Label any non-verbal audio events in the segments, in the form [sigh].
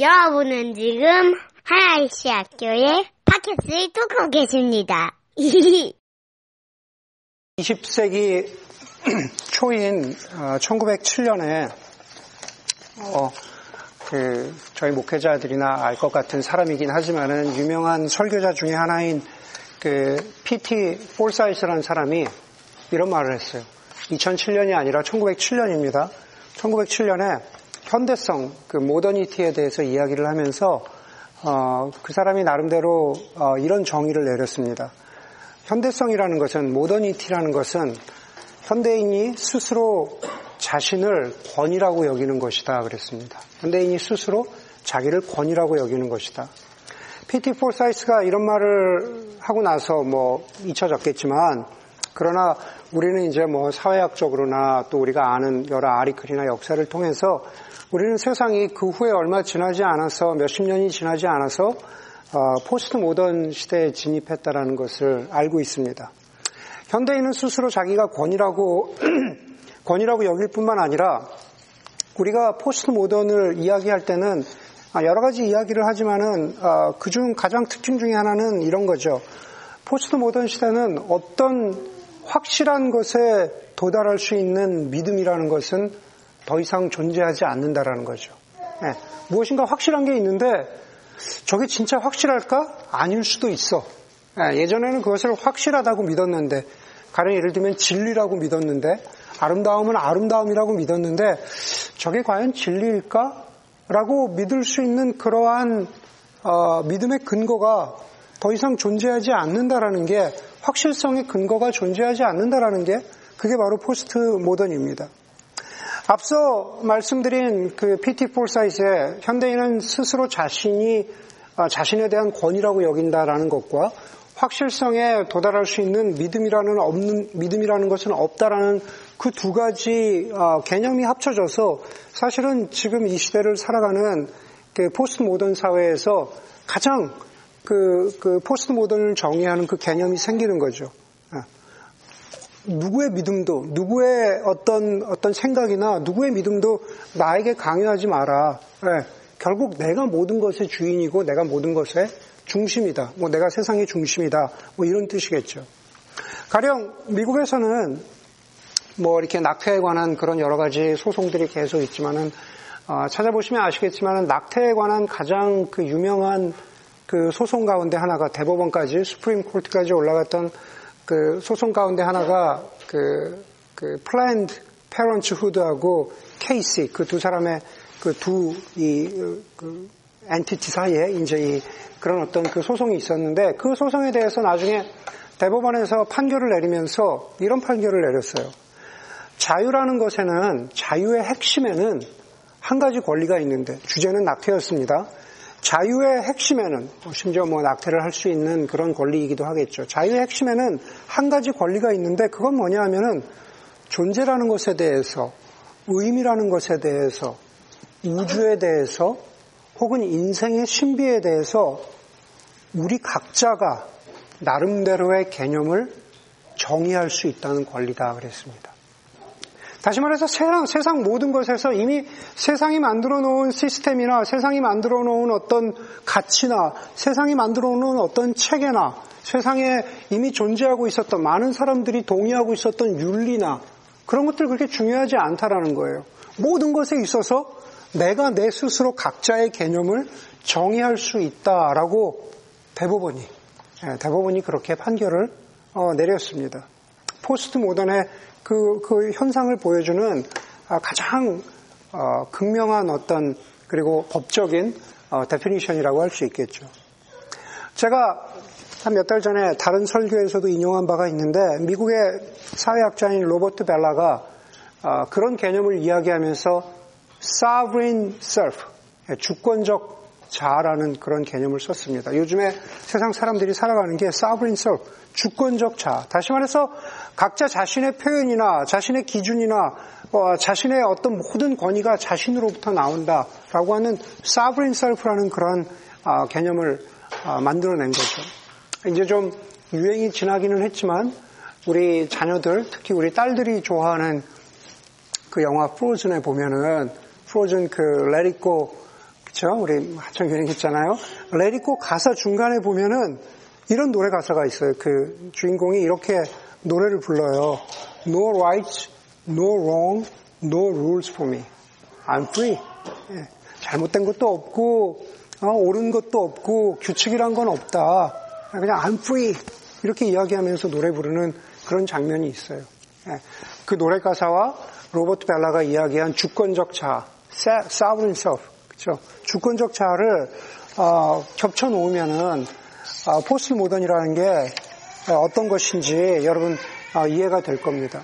여러분은 지금 하나이시 학교의 팟캐스트를 듣고 계십니다. [laughs] 20세기 초인 1907년에 어, 그 저희 목회자들이나 알 것 같은 사람이긴 하지만은 유명한 설교자 중에 하나인 그 P.T. 폴사이스라는 사람이 이런 말을 했어요. 2007년이 아니라 1907년입니다. 1907년에 현대성, 그 modernity에 대해서 이야기를 하면서 어, 그 사람이 나름대로 어, 이런 정의를 내렸습니다. 현대성이라는 것은 modernity라는 것은 현대인이 스스로 자신을 권위라고 여기는 것이다 그랬습니다. 현대인이 스스로 자기를 권위라고 여기는 것이다. PT 포사이스가 이런 말을 하고 나서 뭐 잊혀졌겠지만 그러나 우리는 이제 뭐 사회학적으로나 또 우리가 아는 여러 article이나 역사를 통해서 우리는 세상이 그 후에 얼마 지나지 않아서 몇십 년이 지나지 않아서 어, 포스트 모던 시대에 진입했다라는 것을 알고 있습니다. 현대인은 스스로 자기가 권위라고 [clears throat] 권위라고 여길 뿐만 아니라 우리가 postmodern을 이야기할 때는 아, 여러 가지 이야기를 하지만은 어, 그중 가장 특징 중에 하나는 이런 거죠. 포스트 모던 시대는 어떤 확실한 것에 도달할 수 있는 믿음이라는 것은 더 이상 존재하지 않는다라는 거죠. 네, 무엇인가 확실한 게 있는데 저게 진짜 확실할까? 아닐 수도 있어. 네, 예전에는 그것을 확실하다고 믿었는데 가령 예를 들면 진리라고 믿었는데 아름다움은 아름다움이라고 믿었는데 저게 과연 진리일까? 라고 믿을 수 있는 그러한 어, 믿음의 근거가 더 이상 존재하지 않는다라는 게 확실성의 근거가 존재하지 않는다라는 게 그게 바로 postmodern입니다. 앞서 말씀드린 그 PT 포사이스의 현대인은 스스로 자신이 어, 자신에 대한 권위라고 여긴다라는 것과 확실성에 도달할 수 있는 믿음이라는 없는 믿음이라는 것은 없다라는 그 두 가지 어, 개념이 합쳐져서 사실은 지금 이 시대를 살아가는 그 포스트 모던 사회에서 가장 그, 그 postmodern을 정의하는 그 개념이 생기는 거죠. 아. 누구의 믿음도, 누구의 어떤, 어떤 생각이나 누구의 믿음도 나에게 강요하지 마라. 네. 결국 내가 모든 것의 주인이고 내가 모든 것의 중심이다. 뭐 내가 세상의 중심이다. 뭐 이런 뜻이겠죠. 가령 미국에서는 뭐 이렇게 낙태에 관한 그런 여러 가지 소송들이 계속 있지만은 어, 찾아보시면 아시겠지만은 낙태에 관한 가장 그 유명한 그 소송 가운데 하나가 대법원까지 Supreme Court까지 올라갔던 그 소송 가운데 하나가 그, 그 Planned Parenthood하고 케이시 그 두 사람의 그 두이 그 entity 사이에 이제 이 그런 어떤 그 소송이 있었는데 그 소송에 대해서 나중에 대법원에서 판결을 내리면서 이런 판결을 내렸어요. 자유라는 것에는 자유의 핵심에는 한 가지 권리가 있는데 주제는 낙태였습니다. 자유의 핵심에는 뭐 심지어 뭐 낙태를 할 수 있는 그런 권리이기도 하겠죠. 자유의 핵심에는 한 가지 권리가 있는데 그건 뭐냐 하면은 존재라는 것에 대해서 의미라는 것에 대해서 우주에 대해서 혹은 인생의 신비에 대해서 우리 각자가 나름대로의 개념을 정의할 수 있다는 권리다 그랬습니다. 다시 말해서 세상, 세상 모든 것에서 이미 세상이 만들어 놓은 시스템이나 세상이 만들어 놓은 어떤 가치나 세상이 만들어 놓은 어떤 체계나 세상에 이미 존재하고 있었던 많은 사람들이 동의하고 있었던 윤리나 그런 것들 그렇게 중요하지 않다라는 거예요. 모든 것에 있어서 내가 내 스스로 각자의 개념을 정의할 수 있다라고 대법원이 예, 대법원이 그렇게 판결을 어, 내렸습니다. 포스트 모던의 그, 그 현상을 보여주는 아, 가장 어, 극명한 어떤 그리고 법적인 어, definition이라고 할 수 있겠죠. 제가 한 몇 달 전에 다른 설교에서도 인용한 바가 있는데 미국의 사회학자인 로버트 벨라가 어, 그런 개념을 이야기하면서 sovereign self, 주권적 자라는 그런 개념을 썼습니다. 요즘에 세상 사람들이 살아가는 게 sovereign self, 주권적 자. 다시 말해서 각자 자신의 표현이나 자신의 기준이나 어, 자신의 어떤 모든 권위가 자신으로부터 나온다라고 하는 sovereign self라는 그런 어, 개념을 어, 만들어낸 거죠. 이제 좀 유행이 지나기는 했지만 우리 자녀들, 특히 우리 딸들이 좋아하는 그 영화 프로즌에 보면은 프로즌 그 레리코 그렇죠? 우리 한참 유행했잖아요. 레디코 가사 중간에 보면은 이런 노래 가사가 있어요. 그 주인공이 이렇게 노래를 불러요. No rights, no wrong, no rules for me. I'm free. 예, 잘못된 것도 없고 어, 옳은 것도 없고 규칙이란 건 없다. 그냥 I'm free. 이렇게 이야기하면서 노래 부르는 그런 장면이 있어요. 예, 그 노래 가사와 로버트 벨라가 이야기한 주권적 자아, sovereign self, 그렇죠? 주권적 자아를 어, 겹쳐 놓으면은 어, 포스트 모던이라는 게 어떤 것인지 여러분 어, 이해가 될 겁니다.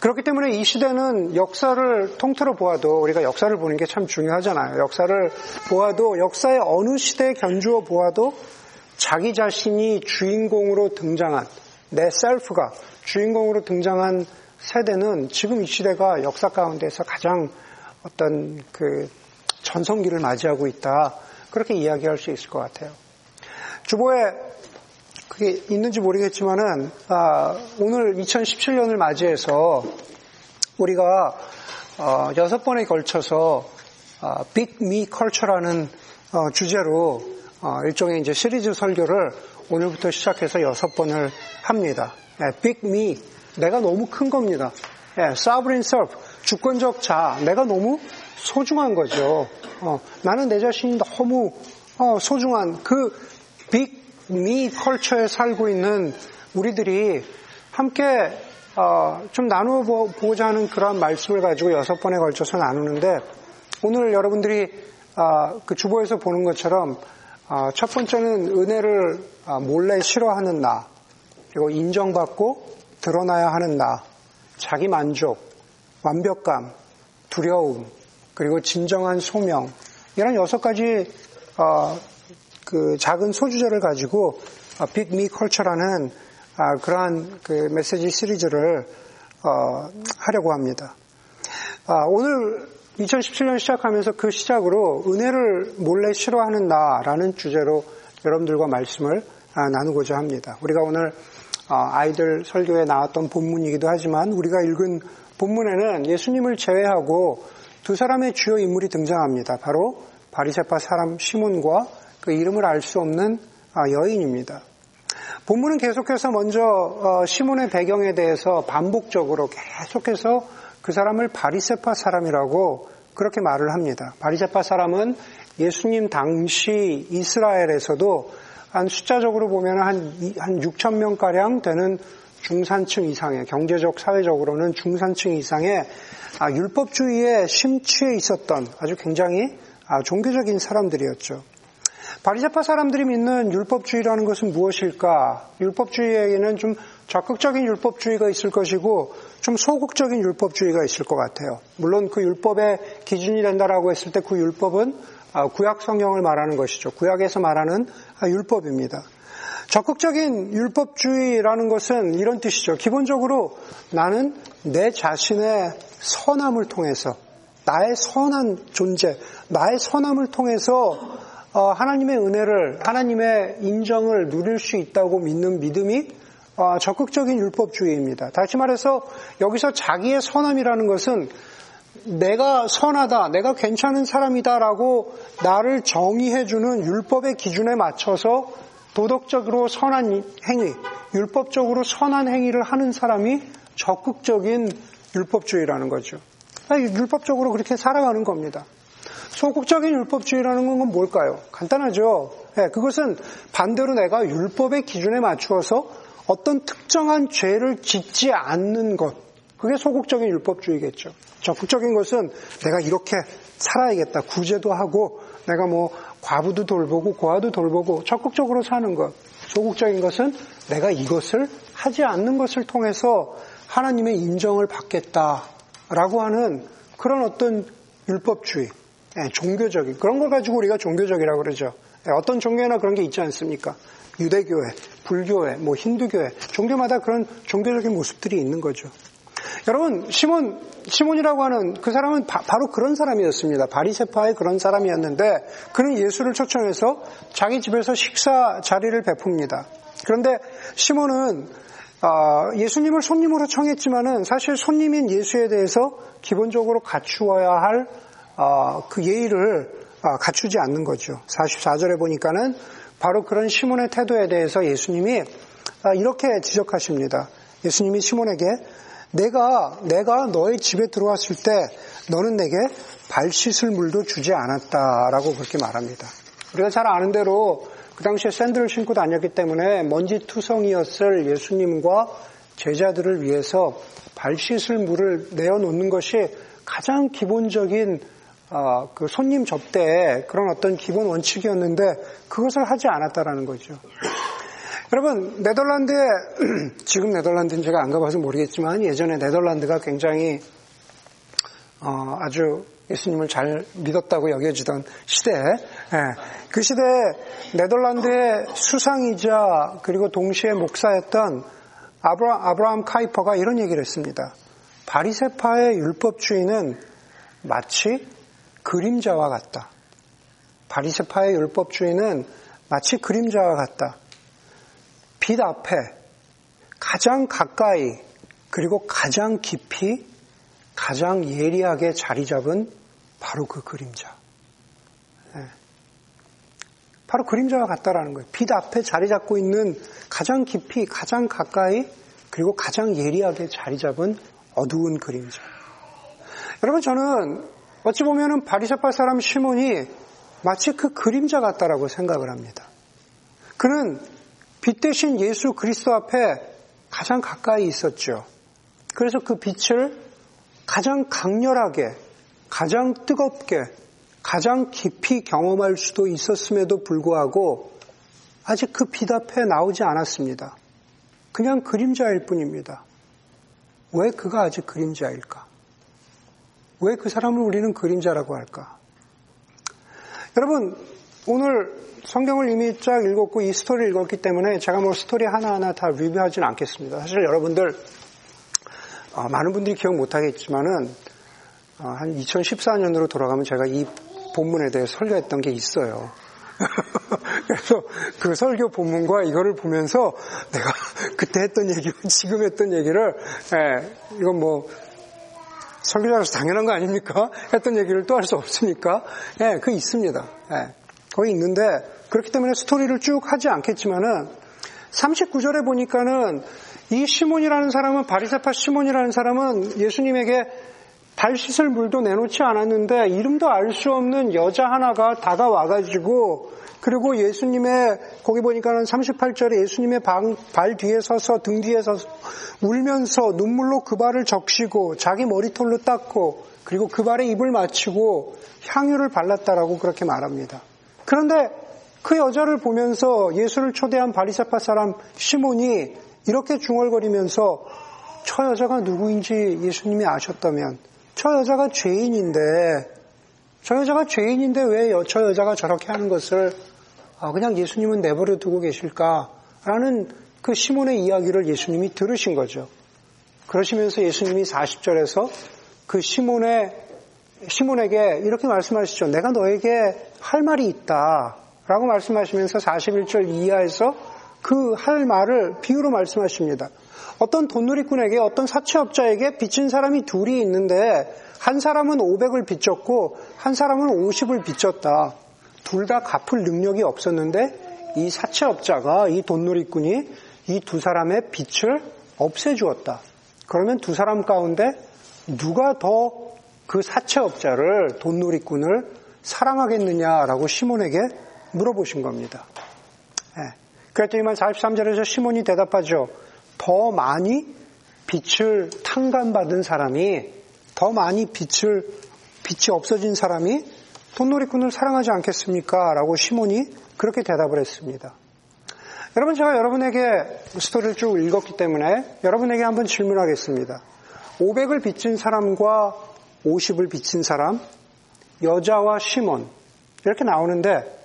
그렇기 때문에 이 시대는 역사를 통틀어 보아도 우리가 역사를 보는 게 참 중요하잖아요. 역사를 보아도 역사의 어느 시대에 견주어 보아도 자기 자신이 주인공으로 등장한 내 셀프가 주인공으로 등장한 세대는 지금 이 시대가 역사 가운데서 가장 어떤 그 전성기를 맞이하고 있다. 그렇게 이야기할 수 있을 것 같아요. 주보에 그게 있는지 모르겠지만은 아, 오늘 2017년을 맞이해서 우리가 어, 여섯 번에 걸쳐서 어, Big Me Culture라는 어, 주제로 어, 일종의 이제 시리즈 설교를 오늘부터 시작해서 여섯 번을 합니다. 예, Big Me 내가 너무 큰 겁니다. 예, Sovereign Self 주권적 자 내가 너무 소중한 거죠. 어, 나는 내 자신이 너무 어, 소중한 그 Big 미 컬처에 살고 있는 우리들이 함께 어, 좀 나누어 보고자 하는 그런 말씀을 가지고 여섯 번에 걸쳐서 나누는데 오늘 여러분들이 어, 그 주보에서 보는 것처럼 어, 첫 번째는 은혜를 몰래 싫어하는 나 그리고 인정받고 드러나야 하는 나 자기 만족 완벽감 두려움 그리고 진정한 소명 이런 여섯 가지 그 작은 소주제를 가지고 빅미 컬처라는 그러한 그 메시지 시리즈를 어, 하려고 합니다. 아, 오늘 2017년 시작하면서 그 시작으로 은혜를 몰래 싫어하는 나라는 주제로 여러분들과 말씀을 아, 나누고자 합니다. 우리가 오늘 어, 아이들 설교에 나왔던 본문이기도 하지만 우리가 읽은 본문에는 예수님을 제외하고 두 사람의 주요 인물이 등장합니다. 바로 바리세파 사람 시몬과 그 이름을 알 수 없는 아, 여인입니다. 본문은 계속해서 먼저 어, 시몬의 배경에 대해서 반복적으로 계속해서 그 사람을 바리세파 사람이라고 그렇게 말을 합니다. 바리세파 사람은 예수님 당시 이스라엘에서도 한 숫자적으로 보면 한, 한 6천 명가량 되는 중산층 이상의, 경제적, 사회적으로는 중산층 이상의 아, 율법주의에 심취해 있었던 아주 굉장히 아, 종교적인 사람들이었죠. 바리새파 사람들이 믿는 율법주의라는 것은 무엇일까? 율법주의에는 좀 적극적인 율법주의가 있을 것이고 좀 소극적인 율법주의가 있을 것 같아요. 물론 그 율법의 기준이 된다라고 했을 때 그 율법은 아, 구약 성경을 말하는 것이죠. 구약에서 말하는 아, 율법입니다. 적극적인 율법주의라는 것은 이런 뜻이죠. 기본적으로 나는 내 자신의 선함을 통해서 나의 선한 존재, 나의 선함을 통해서 어, 하나님의 은혜를 하나님의 인정을 누릴 수 있다고 믿는 믿음이 어, 적극적인 율법주의입니다. 다시 말해서 여기서 자기의 선함이라는 것은 내가 선하다, 내가 괜찮은 사람이다라고 나를 정의해주는 율법의 기준에 맞춰서 도덕적으로 선한 행위, 율법적으로 선한 행위를 하는 사람이 적극적인 율법주의라는 거죠. 율법적으로 그렇게 살아가는 겁니다. 소극적인 율법주의라는 건 뭘까요? 간단하죠. 네, 그것은 반대로 내가 율법의 기준에 맞추어서 어떤 특정한 죄를 짓지 않는 것. 그게 소극적인 율법주의겠죠. 적극적인 것은 내가 이렇게 살아야겠다. 구제도 하고 내가 뭐 과부도 돌보고 고아도 돌보고 적극적으로 사는 것. 소극적인 것은 내가 이것을 하지 않는 것을 통해서 하나님의 인정을 받겠다라고 하는 그런 어떤 율법주의. 예, 종교적인 그런 걸 가지고 우리가 종교적이라고 그러죠. 예, 어떤 종교나 그런 게 있지 않습니까? 유대교회, 불교회, 뭐 힌두교회, 종교마다 그런 종교적인 모습들이 있는 거죠. 여러분, 시몬, 시몬이라고 하는 그 사람은 바, 로 그런 사람이었습니다. 바리세파의 그런 사람이었는데 그는 예수를 초청해서 자기 집에서 식사 자리를 베풉니다. 그런데 시몬은 아, 예수님을 손님으로 청했지만은 사실 손님인 예수에 대해서 기본적으로 갖추어야 할 어, 그 예의를 아, 갖추지 않는 거죠. 44절에 보니까는 바로 그런 시몬의 태도에 대해서 예수님이 아, 이렇게 지적하십니다. 예수님이 시몬에게 내가 내가 너의 집에 들어왔을 때 너는 내게 발 씻을 물도 주지 않았다라고 그렇게 말합니다. 우리가 잘 아는 대로 그 당시에 샌들을 신고 다녔기 때문에 먼지 투성이었을 예수님과 제자들을 위해서 발 씻을 물을 내어놓는 것이 가장 기본적인 어, 그 손님 접대의 그런 어떤 기본 원칙이었는데 그것을 하지 않았다라는 거죠. 여러분 네덜란드에 [clears throat] 지금 네덜란드는 제가 안 가봐서 모르겠지만 예전에 네덜란드가 굉장히 어, 아주 예수님을 잘 믿었다고 여겨지던 시대, 예, 그 시대에 네덜란드의 수상이자 그리고 동시에 목사였던 아브라, 아브라함 카이퍼가 이런 얘기를 했습니다. 바리세파의 율법주의는 마치 그림자와 같다. 바리세파의 율법주의는 마치 그림자와 같다. 빛 앞에 가장 가까이 그리고 가장 깊이 가장 예리하게 자리 잡은 바로 그 그림자. 네. 바로 그림자와 같다라는 거예요. 빛 앞에 자리 잡고 있는 가장 깊이, 가장 가까이, 그리고 가장 예리하게 자리 잡은 어두운 그림자. 여러분 저는 어찌 보면은 바리새파 사람 시몬이 마치 그 그림자 같다라고 생각을 합니다. 그는 빛 대신 예수 그리스도 앞에 가장 가까이 있었죠. 그래서 그 빛을 가장 강렬하게, 가장 뜨겁게, 가장 깊이 경험할 수도 있었음에도 불구하고 아직 그 빛 앞에 나오지 않았습니다. 그냥 그림자일 뿐입니다. 왜 그가 아직 그림자일까? 왜 그 사람을 우리는 그림자라고 할까? 여러분, 오늘 성경을 이미 쫙 읽었고 이 스토리를 읽었기 때문에 제가 뭐 스토리 하나하나 다 리뷰하지는 않겠습니다. 사실 여러분들 어, 많은 분들이 기억 못하겠지만은 어, 한 2014년으로 돌아가면 제가 이 본문에 대해 설교했던 게 있어요. [laughs] 그래서 그 설교 본문과 이거를 보면서 내가 [laughs] 그때 했던 얘기와 지금 했던 얘기를 예, 이건 뭐 설교자로서 당연한 거 아닙니까? 했던 얘기를 또 할 수 없으니까 예, 그 있습니다. 예, 거기 있는데 그렇기 때문에 스토리를 쭉 하지 않겠지만은 39절에 보니까는 이 시몬이라는 사람은 바리세파 시몬이라는 사람은 예수님에게 발 씻을 물도 내놓지 않았는데 이름도 알 수 없는 여자 하나가 다가와가지고 그리고 예수님의 거기 보니까는 38절에 예수님의 방, 발 뒤에 서서 등 뒤에 서서 울면서 눈물로 그 발을 적시고 자기 머리털로 닦고 그리고 그 발에 입을 맞추고 향유를 발랐다라고 그렇게 말합니다. 그런데 그 여자를 보면서 예수를 초대한 바리사파 사람 시몬이 이렇게 중얼거리면서 저 여자가 누구인지 예수님이 아셨다면 저 여자가 죄인인데 저 여자가 죄인인데 왜 저 여자가 저렇게 하는 것을 아, 그냥 예수님은 내버려 두고 계실까라는 그 시몬의 이야기를 예수님이 들으신 거죠. 그러시면서 예수님이 40절에서 그 시몬의 시몬에게 이렇게 말씀하시죠. 내가 너에게 할 말이 있다. 라고 말씀하시면서 41절 이하에서 그 할 말을 비유로 말씀하십니다. 어떤 돈누리꾼에게 어떤 사채업자에게 빚진 사람이 둘이 있는데 한 사람은 500을 빚졌고 한 사람은 50을 빚졌다. 둘 다 갚을 능력이 없었는데 이 사채업자가 이 돈누리꾼이 이 두 사람의 빚을 없애주었다. 그러면 두 사람 가운데 누가 더 그 사채업자를 돈누리꾼을 사랑하겠느냐라고 시몬에게 물어보신 겁니다. 네. 그랬더니만 43절에서 시몬이 대답하죠. 더 많이 빛을 탕감받은 사람이 더 많이 빛을 빛이 없어진 사람이 돈놀이꾼을 사랑하지 않겠습니까? 라고 시몬이 그렇게 대답을 했습니다. 여러분 제가 여러분에게 스토리를 쭉 읽었기 때문에 여러분에게 한번 질문하겠습니다. 500을 빚진 사람과 50을 빚진 사람, 여자와 시몬 이렇게 나오는데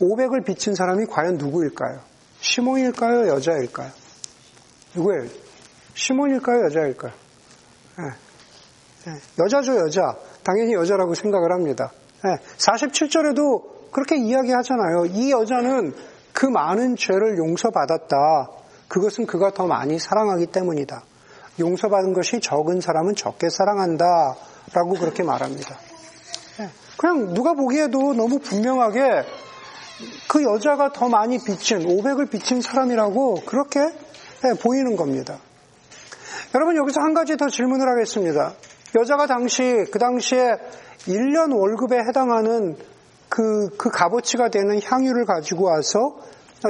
500을 빚진 사람이 과연 누구일까요? 시몬일까요? 여자일까요? 누구예요? 시몬일까요? 여자일까요? 네. 네. 여자죠, 여자. 당연히 여자라고 생각을 합니다. 네. 47절에도 그렇게 이야기하잖아요. 이 여자는 그 많은 죄를 용서받았다. 그것은 그가 더 많이 사랑하기 때문이다. 용서받은 것이 적은 사람은 적게 사랑한다. 라고 그렇게 말합니다. 그냥 누가 보기에도 너무 분명하게 그 여자가 더 많이 비친, 500을 비친 사람이라고 그렇게 예, 보이는 겁니다. 여러분 여기서 한 가지 더 질문을 하겠습니다. 여자가 당시, 그 당시에 1년 월급에 해당하는 그, 그 값어치가 되는 향유를 가지고 와서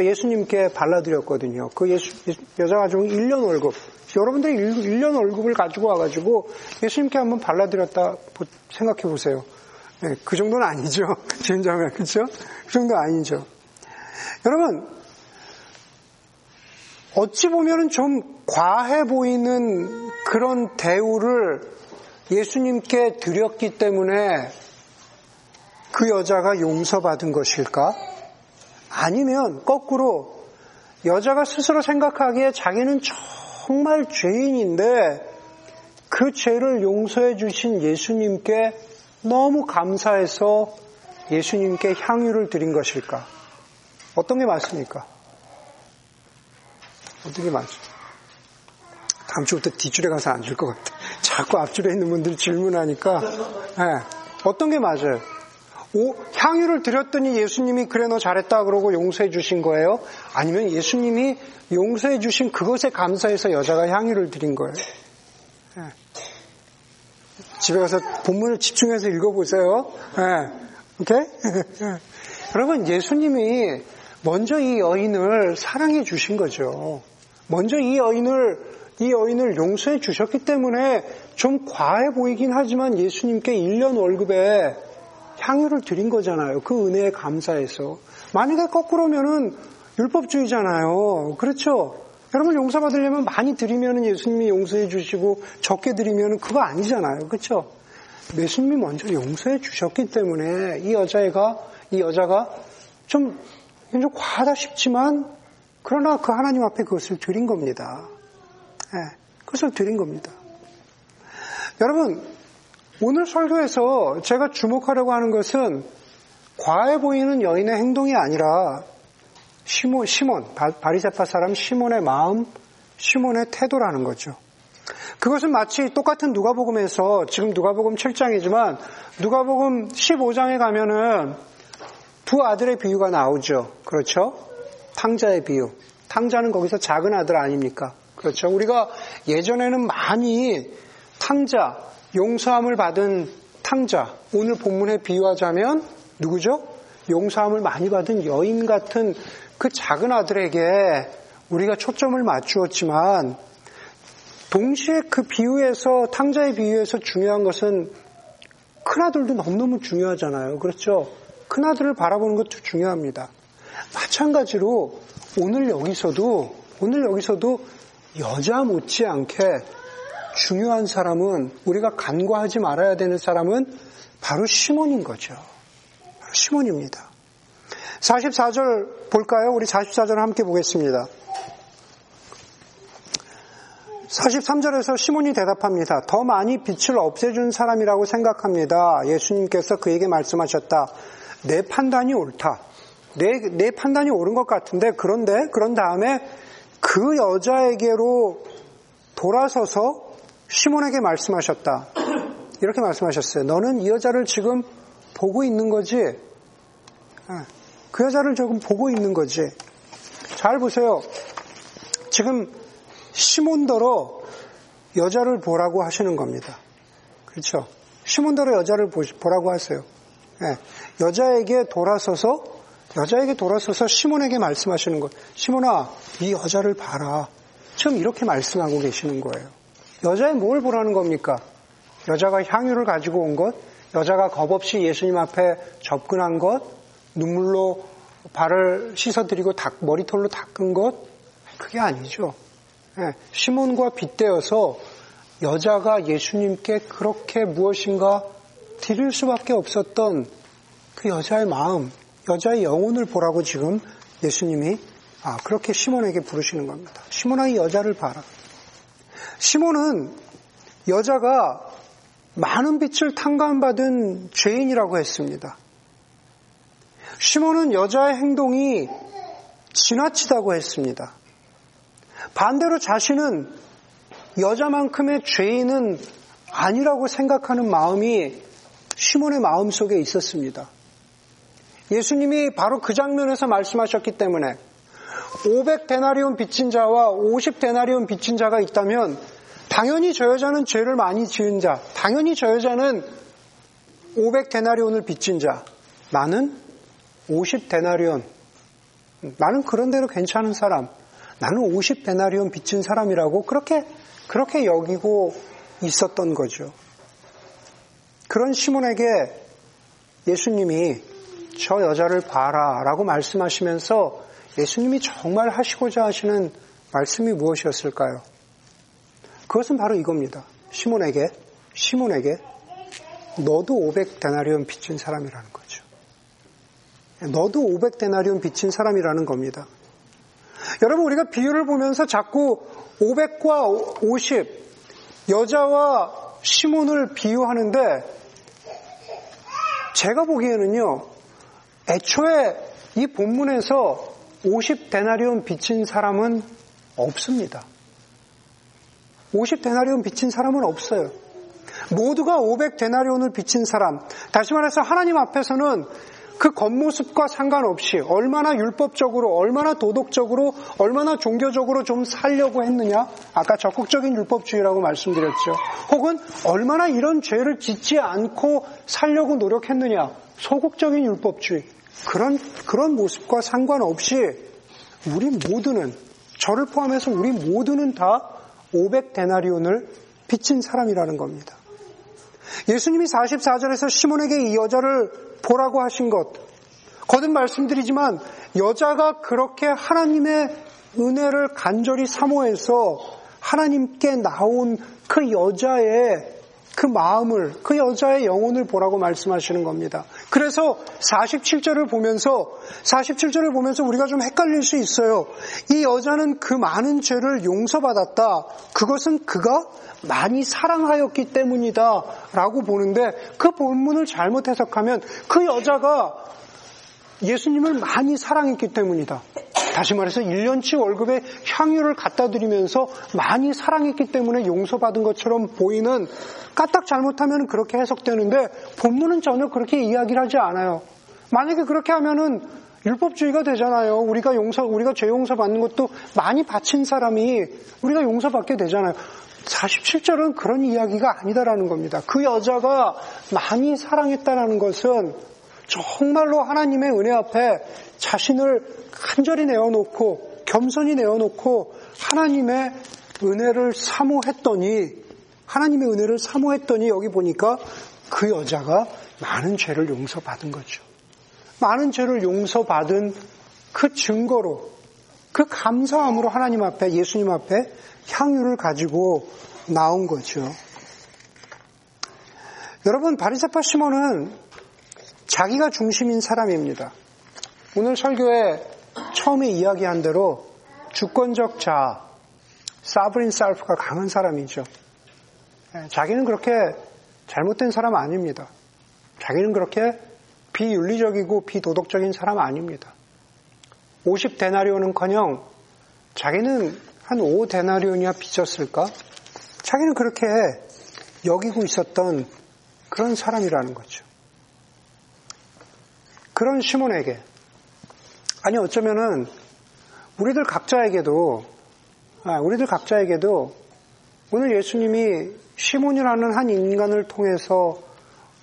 예수님께 발라드렸거든요. 그 예수, 여자가 가지고 1년 월급. 여러분들이 1년 월급을 가지고 와가지고 예수님께 한번 발라드렸다 생각해 보세요. 네, 그 정도는 아니죠. [laughs] 진정면, 그죠? 그 정도 아니죠. 여러분, 어찌 보면 좀 과해 보이는 그런 대우를 예수님께 드렸기 때문에 그 여자가 용서받은 것일까? 아니면 거꾸로 여자가 스스로 생각하기에 자기는 정말 죄인인데 그 죄를 용서해 주신 예수님께 너무 감사해서 예수님께 향유를 드린 것일까? 어떤 게 맞습니까? 어떻게 맞죠? 다음 주부터 뒷줄에 가서 앉을 것 같아. 자꾸 앞줄에 있는 분들이 질문하니까, 네. 어떤 게 맞아요? 오, 향유를 드렸더니 예수님이 그래 너 잘했다 그러고 용서해 주신 거예요? 아니면 예수님이 용서해 주신 그것에 감사해서 여자가 향유를 드린 거예요? 네. 집에 가서 본문을 집중해서 읽어보세요. 네. 오케이? [laughs] 여러분, 예수님이 먼저 이 여인을 사랑해 주신 거죠. 먼저 이 여인을 이 여인을 용서해 주셨기 때문에 좀 과해 보이긴 하지만 예수님께 1년 월급에 향유를 드린 거잖아요. 그 은혜에 감사해서. 만약에 거꾸로면은 율법주의잖아요. 그렇죠? 여러분 용서받으려면 많이 드리면 예수님이 용서해 주시고 적게 드리면 그거 아니잖아요. 그렇죠? 예수님이 먼저 용서해 주셨기 때문에 이 여자애가 이 여자가 좀, 좀 과하다 싶지만 그러나 그 하나님 앞에 그것을 드린 겁니다. 네, 그것을 드린 겁니다. 여러분, 오늘 설교에서 제가 주목하려고 하는 것은 과해 보이는 여인의 행동이 아니라 시몬, 시몬 바리세파 사람 시몬의 마음, 시몬의 태도라는 거죠. 그것은 마치 똑같은 누가복음에서 지금 누가복음 7장이지만 누가복음 15장에 가면은 두 아들의 비유가 나오죠. 그렇죠? 탕자의 비유. 탕자는 거기서 작은 아들 아닙니까? 그렇죠. 우리가 예전에는 많이 탕자, 용서함을 받은 탕자, 오늘 본문에 비유하자면 누구죠? 용서함을 많이 받은 여인 같은 그 작은 아들에게 우리가 초점을 맞추었지만 동시에 그 비유에서 탕자의 비유에서 중요한 것은 큰아들도 너무너무 중요하잖아요. 그렇죠? 큰아들을 바라보는 것도 중요합니다. 마찬가지로 오늘 여기서도 오늘 여기서도 여자 못지않게 중요한 사람은 우리가 간과하지 말아야 되는 사람은 바로 시몬인 거죠. 바로 시몬입니다. 44절 볼까요? 우리 44절 함께 보겠습니다. 43절에서 시몬이 대답합니다. 더 많이 빛을 없애준 사람이라고 생각합니다. 예수님께서 그에게 말씀하셨다. 내 판단이 옳다. 내, 내 판단이 옳은 것 같은데, 그런데, 그런 다음에 그 여자에게로 돌아서서 시몬에게 말씀하셨다. 이렇게 말씀하셨어요. 너는 이 여자를 지금 보고 있는 거지? 아, 그 여자를 조금 보고 있는 거지. 잘 보세요. 지금 시몬더러 여자를 보라고 하시는 겁니다. 그렇죠? 시몬더러 여자를 보라고 하세요. 네. 여자에게 돌아서서 여자에게 돌아서서 시몬에게 말씀하시는 것. 시몬아, 이 여자를 봐라. 지금 이렇게 말씀하고 계시는 거예요. 여자의 뭘 보라는 겁니까? 여자가 향유를 가지고 온 것, 여자가 겁 없이 예수님 앞에 접근한 것, 눈물로 발을 씻어드리고 닦, 머리털로 닦은 것, 그게 아니죠. 네, 시몬과 빗대어서 여자가 예수님께 그렇게 무엇인가 드릴 수밖에 없었던 그 여자의 마음, 여자의 영혼을 보라고 지금 예수님이 아, 그렇게 시몬에게 부르시는 겁니다. 시몬아 이 여자를 봐라. 시몬은 여자가 많은 빛을 탕감받은 죄인이라고 했습니다. 시몬은 여자의 행동이 지나치다고 했습니다. 반대로 자신은 여자만큼의 죄인은 아니라고 생각하는 마음이 시몬의 마음 속에 있었습니다. 예수님이 바로 그 장면에서 말씀하셨기 때문에 500데나리온 빚진 자와 50데나리온 빚진 자가 있다면 당연히 저 여자는 죄를 많이 지은 자, 당연히 저 여자는 500데나리온을 빚진 자, 나는 50데나리온, 나는 그런 대로 괜찮은 사람, 나는 50데나리온 빚진 사람이라고 그렇게 그렇게 여기고 있었던 거죠. 그런 시몬에게 예수님이 저 여자를 봐라 라고 말씀하시면서 예수님이 정말 하시고자 하시는 말씀이 무엇이었을까요? 그것은 바로 이겁니다. 시몬에게, 시몬에게 너도 500데나리온 빚진 사람이라는 거죠. 너도 500데나리온 빚진 사람이라는 겁니다. 여러분 우리가 비유를 보면서 자꾸 500과 50 여자와 시몬을 비유하는데 제가 보기에는요 애초에 이 본문에서 50데나리온 빚진 사람은 없습니다. 50데나리온 빚진 사람은 없어요. 모두가 500데나리온을 빚진 사람. 다시 말해서 하나님 앞에서는 그 겉모습과 상관없이 얼마나 율법적으로, 얼마나 도덕적으로, 얼마나 종교적으로 좀 살려고 했느냐? 아까 적극적인 율법주의라고 말씀드렸죠. 혹은 얼마나 이런 죄를 짓지 않고 살려고 노력했느냐? 소극적인 율법주의. 그런, 그런 모습과 상관없이 우리 모두는, 저를 포함해서 우리 모두는 다 500데나리온을 빚진 사람이라는 겁니다. 예수님이 44절에서 시몬에게 이 여자를 보라고 하신 것, 거듭 말씀드리지만 여자가 그렇게 하나님의 은혜를 간절히 사모해서 하나님께 나온 그 여자의 그 마음을, 그 여자의 영혼을 보라고 말씀하시는 겁니다. 그래서 47절을 보면서, 47절을 보면서 우리가 좀 헷갈릴 수 있어요. 이 여자는 그 많은 죄를 용서받았다. 그것은 그가 많이 사랑하였기 때문이다. 라고 보는데 그 본문을 잘못 해석하면 그 여자가 예수님을 많이 사랑했기 때문이다. 다시 말해서 1년치 월급에 향유를 갖다 드리면서 많이 사랑했기 때문에 용서받은 것처럼 보이는 까딱 잘못하면 그렇게 해석되는데 본문은 전혀 그렇게 이야기를 하지 않아요. 만약에 그렇게 하면은 율법주의가 되잖아요. 우리가 용서, 우리가 죄 용서받는 것도 많이 바친 사람이 우리가 용서받게 되잖아요. 47절은 그런 이야기가 아니다라는 겁니다. 그 여자가 많이 사랑했다라는 것은 정말로 하나님의 은혜 앞에 자신을 간절히 내어놓고 겸손히 내어놓고 하나님의 은혜를 사모했더니 하나님의 은혜를 사모했더니 여기 보니까 그 여자가 많은 죄를 용서받은 거죠. 많은 죄를 용서받은 그 증거로 그 감사함으로 하나님 앞에 예수님 앞에 향유를 가지고 나온 거죠. 여러분 바리새파 시몬은 자기가 중심인 사람입니다. 오늘 설교에 처음에 이야기한 대로 주권적 자, 사브린 살프가 강한 사람이죠. 예, 자기는 그렇게 잘못된 사람 아닙니다. 자기는 그렇게 비윤리적이고 비도덕적인 사람 아닙니다. 50데나리온은커녕 자기는 한 5데나리온이야 빚졌을까? 자기는 그렇게 여기고 있었던 그런 사람이라는 거죠. 그런 시몬에게 아니 어쩌면은 우리들 각자에게도 아, 우리들 각자에게도 오늘 예수님이 시몬이라는 한 인간을 통해서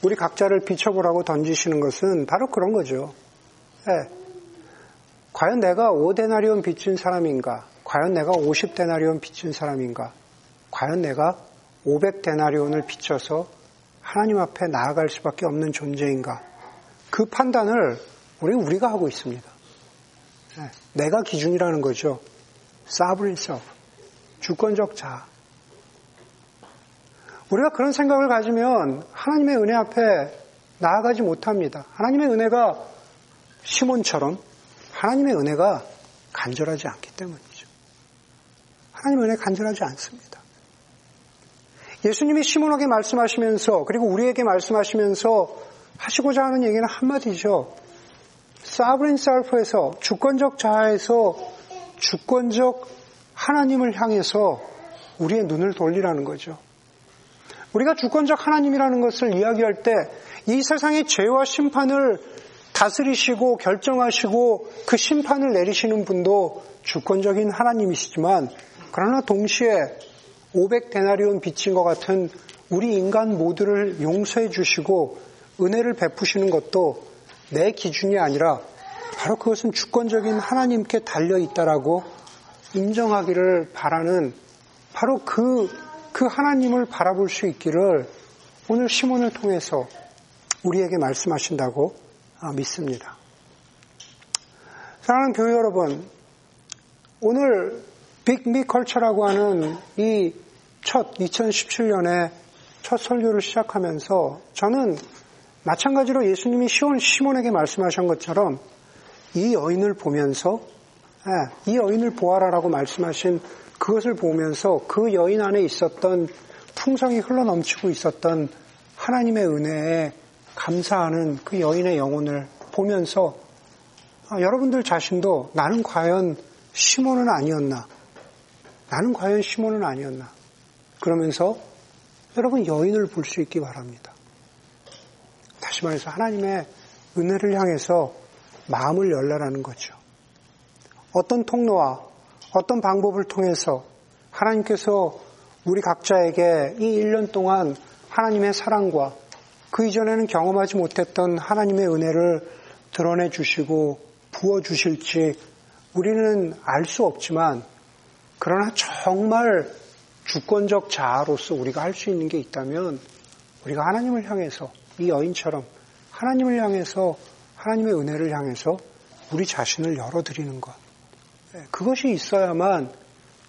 우리 각자를 비춰보라고 던지시는 것은 바로 그런 거죠. 네. 과연 내가 5데나리온 빚진 사람인가? 과연 내가 50데나리온 빚진 사람인가? 과연 내가 500데나리온을 빚져서 하나님 앞에 나아갈 수밖에 없는 존재인가? 그 판단을 우리 우리가 하고 있습니다. 네. 내가 기준이라는 거죠. self. 주권적 자. 우리가 그런 생각을 가지면 하나님의 은혜 앞에 나아가지 못합니다. 하나님의 은혜가 시몬처럼 하나님의 은혜가 간절하지 않기 때문이죠. 하나님의 은혜 간절하지 않습니다. 예수님이 시몬에게 말씀하시면서 그리고 우리에게 말씀하시면서 하시고자 하는 얘기는 한마디죠. 사브린 셀프에서 주권적 자아에서 주권적 하나님을 향해서 우리의 눈을 돌리라는 거죠. 우리가 주권적 하나님이라는 것을 이야기할 때 이 세상의 죄와 심판을 다스리시고 결정하시고 그 심판을 내리시는 분도 주권적인 하나님이시지만 그러나 동시에 500데나리온 빚진 것 같은 우리 인간 모두를 용서해 주시고 은혜를 베푸시는 것도 내 기준이 아니라 바로 그것은 주권적인 하나님께 달려 있다라고 인정하기를 바라는 바로 그, 그 하나님을 바라볼 수 있기를 오늘 시몬을 통해서 우리에게 말씀하신다고 믿습니다. 사랑하는 교회 여러분, 오늘 빅미컬처라고 하는 이 첫 2017년에 첫 설교를 시작하면서 저는 마찬가지로 예수님이 시온 시몬에게 말씀하신 것처럼 이 여인을 보면서 예, 이 여인을 보아라라고 말씀하신 그것을 보면서 그 여인 안에 있었던 풍성이 흘러넘치고 있었던 하나님의 은혜에 감사하는 그 여인의 영혼을 보면서 아, 여러분들 자신도 나는 과연 시몬은 아니었나? 나는 과연 시몬은 아니었나? 그러면서 여러분 여인을 볼 수 있기 바랍니다. 다시 말해서 하나님의 은혜를 향해서 마음을 열라라는 거죠. 어떤 통로와 어떤 방법을 통해서 하나님께서 우리 각자에게 이 1년 동안 하나님의 사랑과 그 이전에는 경험하지 못했던 하나님의 은혜를 드러내 주시고 부어 주실지 우리는 알 수 없지만 그러나 정말 주권적 자아로서 우리가 할 수 있는 게 있다면 우리가 하나님을 향해서 이 여인처럼 하나님을 향해서 하나님의 은혜를 향해서 우리 자신을 열어드리는 것. 예, 그것이 있어야만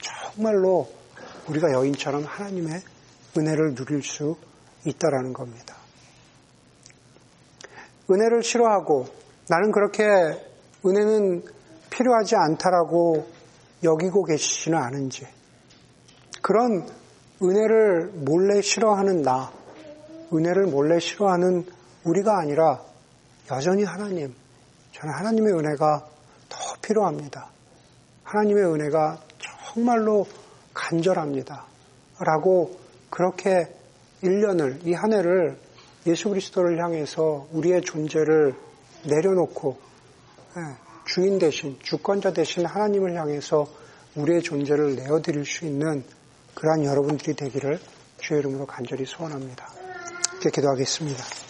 정말로 우리가 여인처럼 하나님의 은혜를 누릴 수 있다라는 겁니다. 은혜를 싫어하고 나는 그렇게 은혜는 필요하지 않다라고 여기고 계시지는 않은지 그런 은혜를 몰래 싫어하는 나, 은혜를 몰래 싫어하는 우리가 아니라 여전히 하나님, 저는 하나님의 은혜가 더 필요합니다. 하나님의 은혜가 정말로 간절합니다. 라고 그렇게 1년을, 이 한 해를 예수 그리스도를 향해서 우리의 존재를 내려놓고 예, 주인 대신, 주권자 대신 하나님을 향해서 우리의 존재를 내어드릴 수 있는 그러한 여러분들이 되기를 주의 이름으로 간절히 소원합니다. 이렇게 기도하겠습니다.